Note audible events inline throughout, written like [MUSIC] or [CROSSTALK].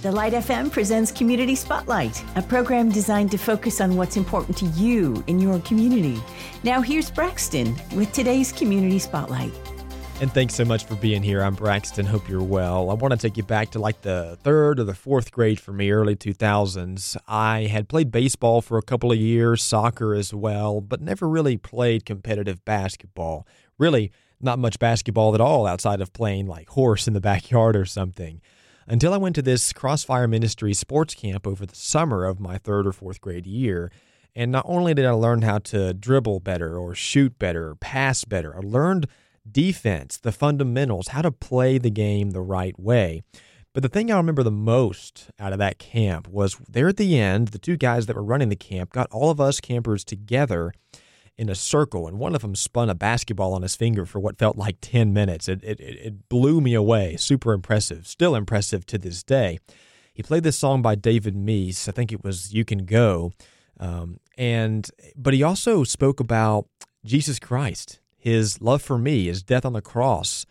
The Light FM presents Community Spotlight, a program designed to focus on what's important to you in your community. Now, here's Braxton with today's Community Spotlight. And thanks so much for being here. I'm Braxton. Hope you're well. I want to take you back to like the third or the fourth grade for me, early 2000s. I had played baseball for a couple of years, soccer as well, but never really played competitive basketball. Really, not much basketball at all outside of playing like horse in the backyard or something. Until I went to this Crossfire Ministry sports camp over the summer of my third or fourth grade year. And not only did I learn how to dribble better or shoot better or pass better, I learned defense, the fundamentals, how to play the game the right way. But the thing I remember the most out of that camp was there at the end, the two guys that were running the camp got all of us campers together in a circle, and one of them spun a basketball on his finger for what felt like 10 minutes. It, it, it blew me away. Super impressive. Still impressive to this day. He played this song by David Meece. I think it was You Can Go. Um, and but he also spoke about Jesus Christ his love for me, his death on the cross,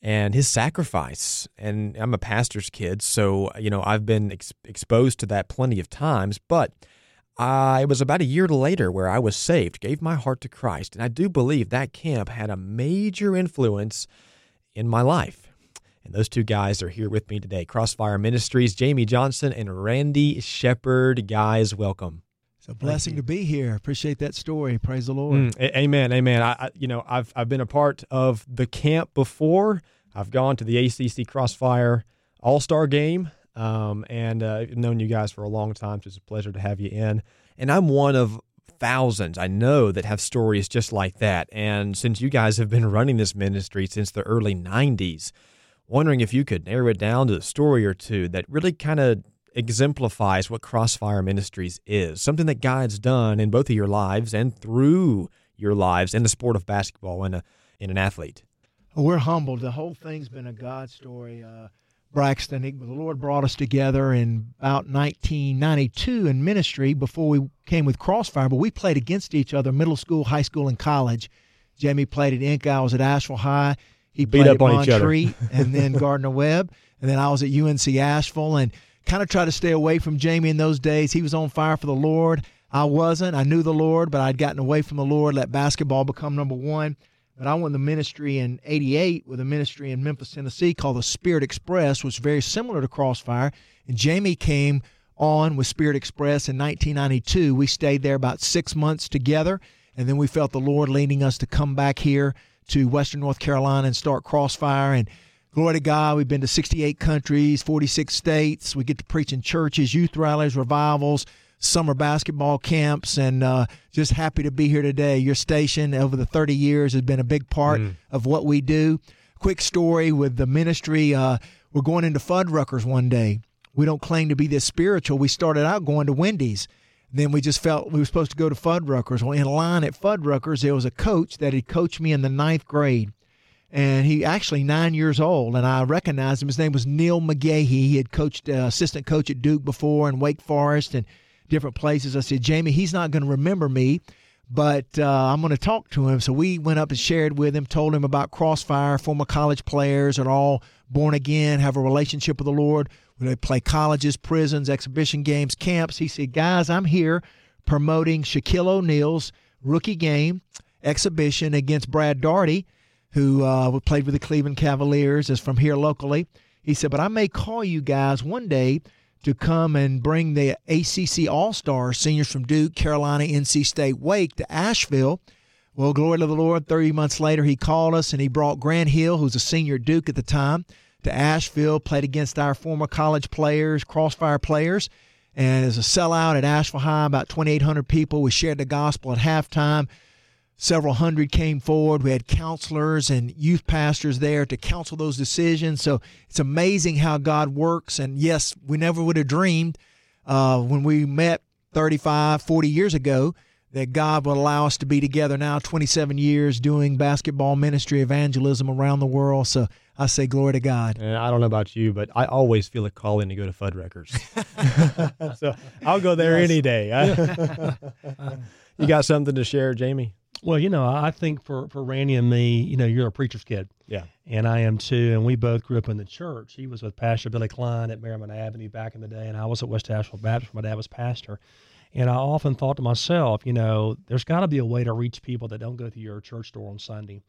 and his sacrifice. And I'm a pastor's kid, so you know I've been ex- exposed to that plenty of times. But uh, it was about a year later where I was saved, gave my heart to Christ, and I do believe that camp had a major influence in my life. And those two guys are here with me today. Crossfire Ministries, Jamie Johnson and Randy Shepherd. Guys, welcome It's a blessing to be here. Appreciate that story. Praise the Lord. Mm, amen. Amen. I, I, you know, I've I've been a part of the camp before. I've gone to the ACC Crossfire All Star Game, um, and uh, I've known you guys for a long time. So it's a pleasure to have you in. And I'm one of thousands I know that have stories just like that. And since you guys have been running this ministry since the early '90s, wondering if you could narrow it down to a story or two that really kind of exemplifies what Crossfire Ministries is something that God's done in both of your lives and through your lives in the sport of basketball and, in an athlete. We're humbled. The whole thing's been a God story. Uh, Braxton, the Lord brought us together in about 1992 in ministry before we came with Crossfire, but we played against each other middle school, high school, and college. Jamie played at Enka. I was at Asheville High. He Beat played up at on each other. [LAUGHS] and then Gardner Webb. And then I was at UNC Asheville. And – kind of tried to stay away from Jamie in those days. He was on fire for the Lord. I wasn't. I knew the Lord, but I'd gotten away from the Lord, let basketball become number one. But I went to ministry in 88 with a ministry in Memphis, Tennessee called the Spirit Express, which was very similar to Crossfire. And Jamie came on with Spirit Express in 1992. We stayed there about six months together. And then we felt the Lord leading us to come back here to Western North Carolina and start Crossfire. And Glory to God. We've been to 68 countries, 46 states. We get to preach in churches, youth rallies, revivals, summer basketball camps, and uh, just happy to be here today. Your station over the 30 years has been a big part mm. of what we do. Quick story with the ministry. Uh, we're going into Fuddruckers one day. We don't claim to be this spiritual. We started out going to Wendy's. Then we just felt we were supposed to go to Fuddruckers. Well, in line at Fuddruckers, there was a coach that had coached me in the ninth grade and he actually nine years old, and I recognized him. His name was Neil McGahee. He had coached uh, assistant coach at Duke before and Wake Forest and different places. I said, Jamie, he's not going to remember me, but uh, I'm going to talk to him. So we went up and shared with him, told him about Crossfire, former college players are all born again, have a relationship with the Lord. They play colleges, prisons, exhibition games, camps. He said, guys, I'm here promoting Shaquille O'Neal's rookie game exhibition against Brad Daugherty who uh, played with the Cleveland Cavaliers, is from here locally. He said, But I may call you guys one day to come and bring the ACC All Stars, seniors from Duke, Carolina, NC State, Wake, to Asheville. Well, glory to the Lord. 30 months later, he called us and he brought Grant Hill, who's a senior at Duke at the time, to Asheville, played against our former college players, crossfire players. And as a sellout at Asheville High, about 2,800 people. We shared the gospel at halftime. Several hundred came forward. We had counselors and youth pastors there to counsel those decisions. So it's amazing how God works. And yes, we never would have dreamed uh, when we met 35, 40 years ago that God would allow us to be together now, 27 years doing basketball ministry evangelism around the world. So I say glory to God. And I don't know about you, but I always feel a calling to go to Fuddruckers. [LAUGHS] so I'll go there yes. any day. [LAUGHS] you got something to share, Jamie? Well, you know, I think for, for Randy and me, you know, you're a preacher's kid. Yeah. And I am too. And we both grew up in the church. He was with Pastor Billy Klein at Merrimon Avenue back in the day, and I was at West Asheville Baptist. My dad was pastor. And I often thought to myself, you know, there's got to be a way to reach people that don't go through your church door on Sunday.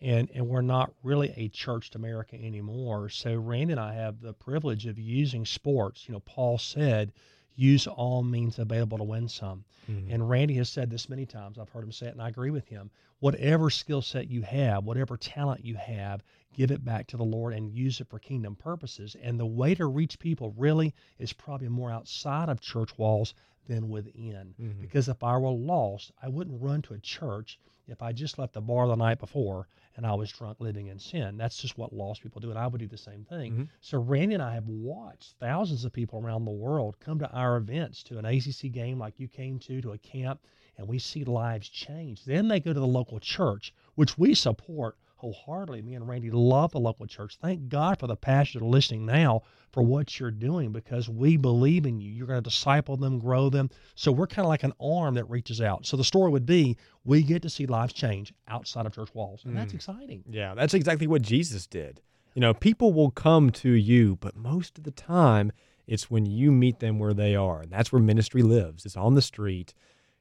And, and we're not really a church to America anymore. So Randy and I have the privilege of using sports. You know, Paul said, use all means available to win some. Mm-hmm. And Randy has said this many times. I've heard him say it, and I agree with him. Whatever skill set you have, whatever talent you have, give it back to the Lord and use it for kingdom purposes. And the way to reach people really is probably more outside of church walls than within. Mm-hmm. Because if I were lost, I wouldn't run to a church if I just left the bar the night before and I was drunk living in sin. That's just what lost people do, and I would do the same thing. Mm-hmm. So Randy and I have watched thousands of people around the world come to our events, to an ACC game like you came to, to a camp, and we see lives change. Then they go to the local church, which we support wholeheartedly. Me and Randy love the local church. Thank God for the pastors that are listening now for what you're doing because we believe in you. You're going to disciple them, grow them. So we're kind of like an arm that reaches out. So the story would be we get to see lives change outside of church walls. And mm. that's exciting. Yeah, that's exactly what Jesus did. You know, people will come to you, but most of the time, it's when you meet them where they are. And that's where ministry lives. It's on the street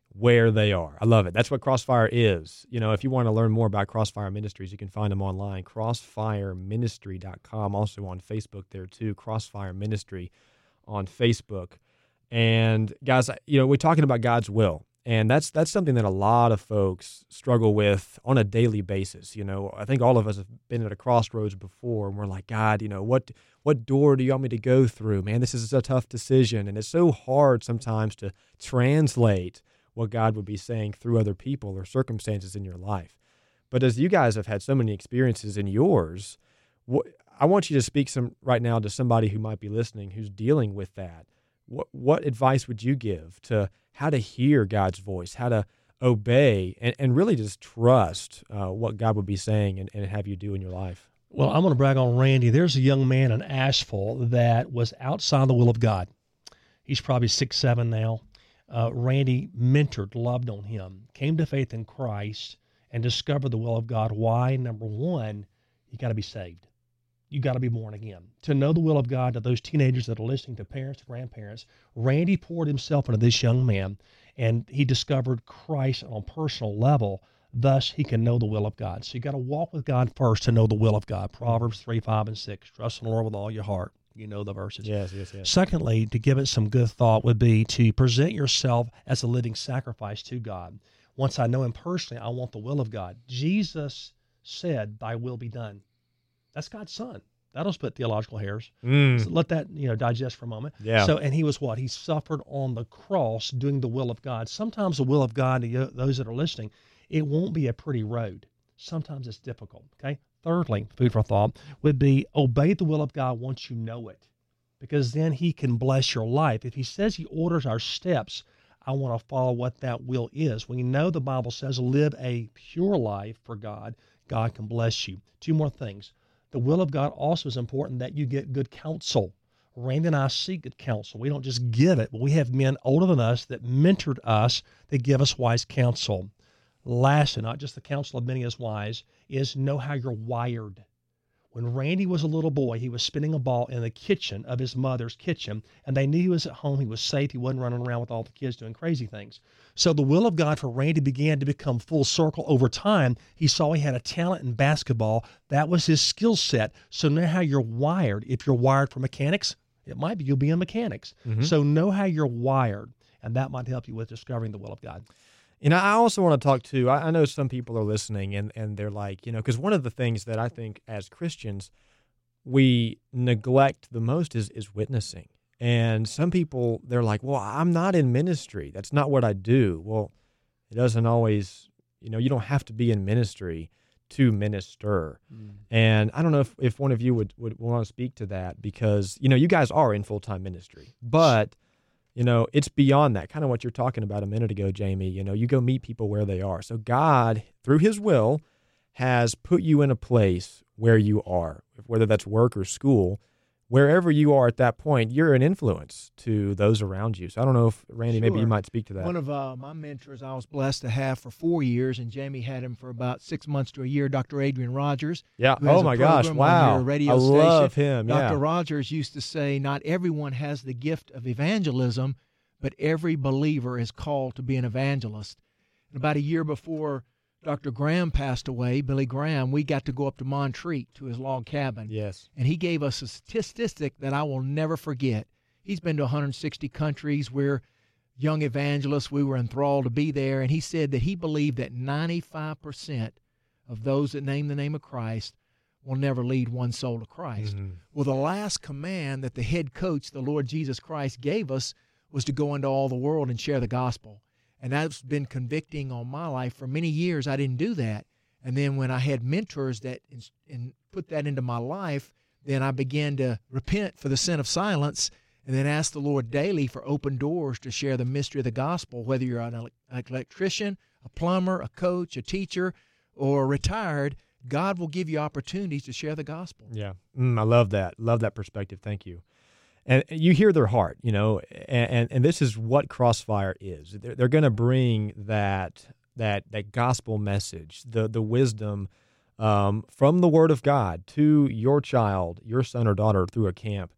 where they are. I love it. That's what Crossfire is. You know, if you want to learn more about Crossfire Ministries, you can find them online, crossfireministry.com, also on Facebook there too, Crossfire Ministry on Facebook. And guys, you know, we're talking about God's will. And that's that's something that a lot of folks struggle with on a daily basis. You know, I think all of us have been at a crossroads before, and we're like, God, you know, what what door do you want me to go through? Man, this is a tough decision, and it's so hard sometimes to translate what God would be saying through other people or circumstances in your life. But as you guys have had so many experiences in yours, what, I want you to speak some right now to somebody who might be listening who's dealing with that. What what advice would you give to how to hear God's voice, how to obey, and, and really just trust uh, what God would be saying and, and have you do in your life? Well, I'm going to brag on Randy. There's a young man in Asheville that was outside the will of God. He's probably six seven now uh, Randy mentored, loved on him, came to faith in Christ, and discovered the will of God. Why? Number one, you got to be saved. You got to be born again. To know the will of God to those teenagers that are listening to parents, grandparents, Randy poured himself into this young man, and he discovered Christ on a personal level. Thus, he can know the will of God. So you got to walk with God first to know the will of God. Proverbs 3, 5, and 6. Trust in the Lord with all your heart you know the verses. Yes, yes, yes. Secondly, to give it some good thought would be to present yourself as a living sacrifice to God. Once I know Him personally, I want the will of God. Jesus said, "Thy will be done." That's God's Son. That'll split theological hairs. Mm. So let that you know digest for a moment. Yeah. So, and he was what? He suffered on the cross, doing the will of God. Sometimes the will of God, to those that are listening, it won't be a pretty road. Sometimes it's difficult. Okay. Thirdly, food for thought would be obey the will of God once you know it, because then He can bless your life. If He says He orders our steps, I want to follow what that will is. We know the Bible says live a pure life for God. God can bless you. Two more things. The will of God also is important that you get good counsel. Randy and I seek good counsel. We don't just give it, but we have men older than us that mentored us that give us wise counsel. Lastly, not just the counsel of many as wise, is know how you're wired. When Randy was a little boy, he was spinning a ball in the kitchen of his mother's kitchen, and they knew he was at home. He was safe. He wasn't running around with all the kids doing crazy things. So the will of God for Randy began to become full circle over time. He saw he had a talent in basketball. That was his skill set. So know how you're wired. If you're wired for mechanics, it might be you'll be in mechanics. Mm-hmm. So know how you're wired, and that might help you with discovering the will of God. And I also want to talk to, I, know some people are listening and, and they're like, you know, because one of the things that I think as Christians we neglect the most is, is witnessing. And some people, they're like, well, I'm not in ministry. That's not what I do. Well, it doesn't always, you know, you don't have to be in ministry to minister. Mm. And I don't know if, if one of you would, would want to speak to that because, you know, you guys are in full time ministry, but you know, it's beyond that. Kind of what you're talking about a minute ago, Jamie. You know, you go meet people where they are. So God, through His will, has put you in a place where you are, whether that's work or school, wherever you are at that point, you're an influence to those around you. So I don't know if Randy, maybe you might speak to that. One of uh, my mentors I was blessed to have for four years, and Jamie had him for about six months to a year, Dr. Adrian Rogers. yeah. Oh my gosh! Wow. radio I station. love him. Dr. Yeah. Rogers used to say, Not everyone has the gift of evangelism, but every believer is called to be an evangelist. And about a year before Dr. Graham passed away, Billy Graham, we got to go up to Montreat to his log cabin. Yes. And he gave us a statistic that I will never forget. He's been to 160 countries. We're young evangelists. We were enthralled to be there. And he said that he believed that 95% of those that name the name of Christ will never lead one soul to Christ. Mhm. Well, the last command that the head coach, the Lord Jesus Christ, gave us was to go into all the world and share the gospel. And that's been convicting on my life for many years. I didn't do that. And then when I had mentors that in put that into my life, then I began to repent for the sin of silence and then ask the Lord daily for open doors to share the mystery of the gospel, whether you're an electrician, a plumber, a coach, a teacher, or retired. God will give you opportunities to share the gospel. Yeah, mm, I love that. Love that perspective. Thank you. And you hear their heart, you know, and and, and this is what Crossfire is. They're, they're going to bring that that that gospel message, the the wisdom um, from the Word of God to your child, your son or daughter through a camp.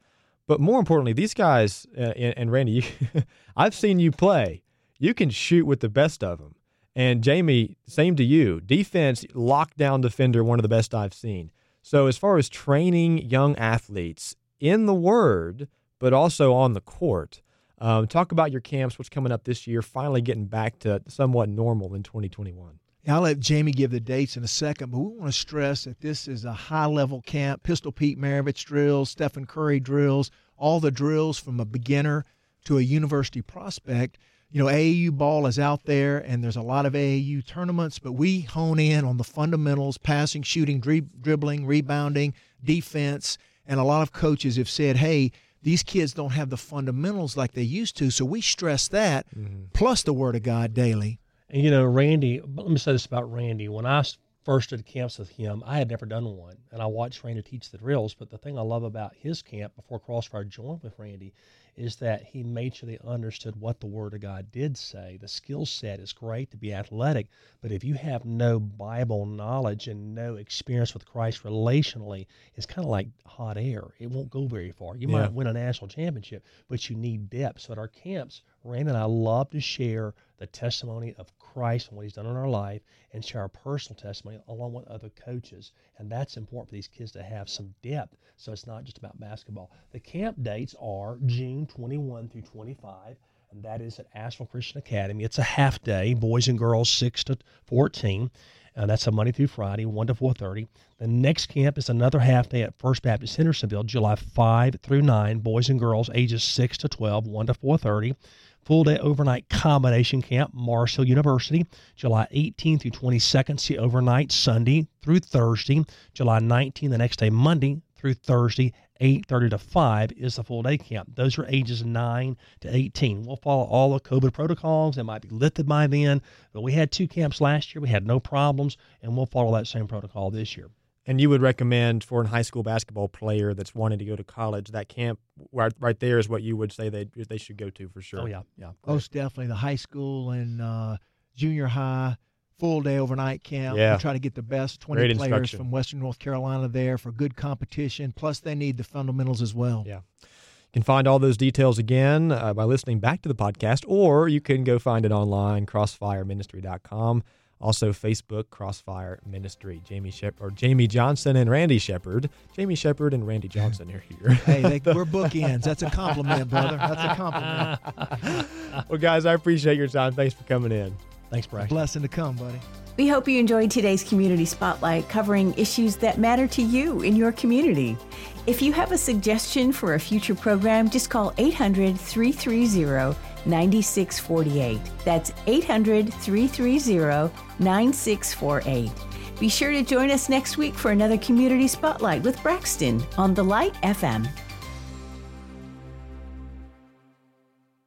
But more importantly, these guys uh, and, and Randy, you, [LAUGHS] I've seen you play. You can shoot with the best of them. And Jamie, same to you. Defense, lockdown defender, one of the best I've seen. So, as far as training young athletes in the Word, but also on the court, um, talk about your camps, what's coming up this year, finally getting back to somewhat normal in 2021. Yeah, I'll let Jamie give the dates in a second, but we want to stress that this is a high level camp. Pistol Pete Maravich drills, Stephen Curry drills, all the drills from a beginner to a university prospect. You know, AAU ball is out there and there's a lot of AAU tournaments, but we hone in on the fundamentals passing, shooting, dri- dribbling, rebounding, defense. And a lot of coaches have said, hey, these kids don't have the fundamentals like they used to. So we stress that mm-hmm. plus the Word of God daily. And you know, Randy, let me say this about Randy. When I first did camps with him, I had never done one, and I watched Randy teach the drills. But the thing I love about his camp before Crossfire joined with Randy is that he made sure they understood what the Word of God did say. The skill set is great to be athletic, but if you have no Bible knowledge and no experience with Christ relationally, it's kind of like hot air. It won't go very far. You Yeah. might win a national championship, but you need depth. So at our camps, Randy and I love to share the testimony of Christ and what He's done in our life, and share our personal testimony along with other coaches. And that's important for these kids to have some depth. So it's not just about basketball. The camp dates are June 21 through 25, and that is at Asheville Christian Academy. It's a half day, boys and girls 6 to 14. And that's a Monday through Friday, 1 to 4.30. The next camp is another half day at First Baptist Hendersonville, July 5 through 9, boys and girls ages 6 to 12, 1 to 4.30 full day overnight combination camp, Mars Hill University, July 18th through 22nd. See overnight Sunday through Thursday, July 19th, the next day Monday through Thursday, 8:30 to 5 is the full day camp. Those are ages 9 to 18. We'll follow all the COVID protocols. It might be lifted by then, but we had two camps last year. We had no problems, and we'll follow that same protocol this year. And you would recommend for a high school basketball player that's wanting to go to college, that camp right, right there is what you would say they they should go to for sure. Oh yeah, yeah. Most definitely the high school and uh, junior high full day overnight camp. Yeah. We try to get the best 20 Great players from Western North Carolina there for good competition. Plus, they need the fundamentals as well. Yeah. You can find all those details again uh, by listening back to the podcast, or you can go find it online, crossfireministry.com. Also, Facebook, Crossfire Ministry. Jamie Shep or Jamie Johnson and Randy Shepherd. Jamie Shepherd and Randy Johnson are here. [LAUGHS] Hey, they, we're bookends. That's a compliment, brother. That's a compliment. [LAUGHS] well, guys, I appreciate your time. Thanks for coming in. Thanks, A Braxton. blessing to come, buddy. We hope you enjoyed today's Community Spotlight covering issues that matter to you in your community. If you have a suggestion for a future program, just call 800 330 9648. That's 800 330 9648. Be sure to join us next week for another Community Spotlight with Braxton on The Light FM.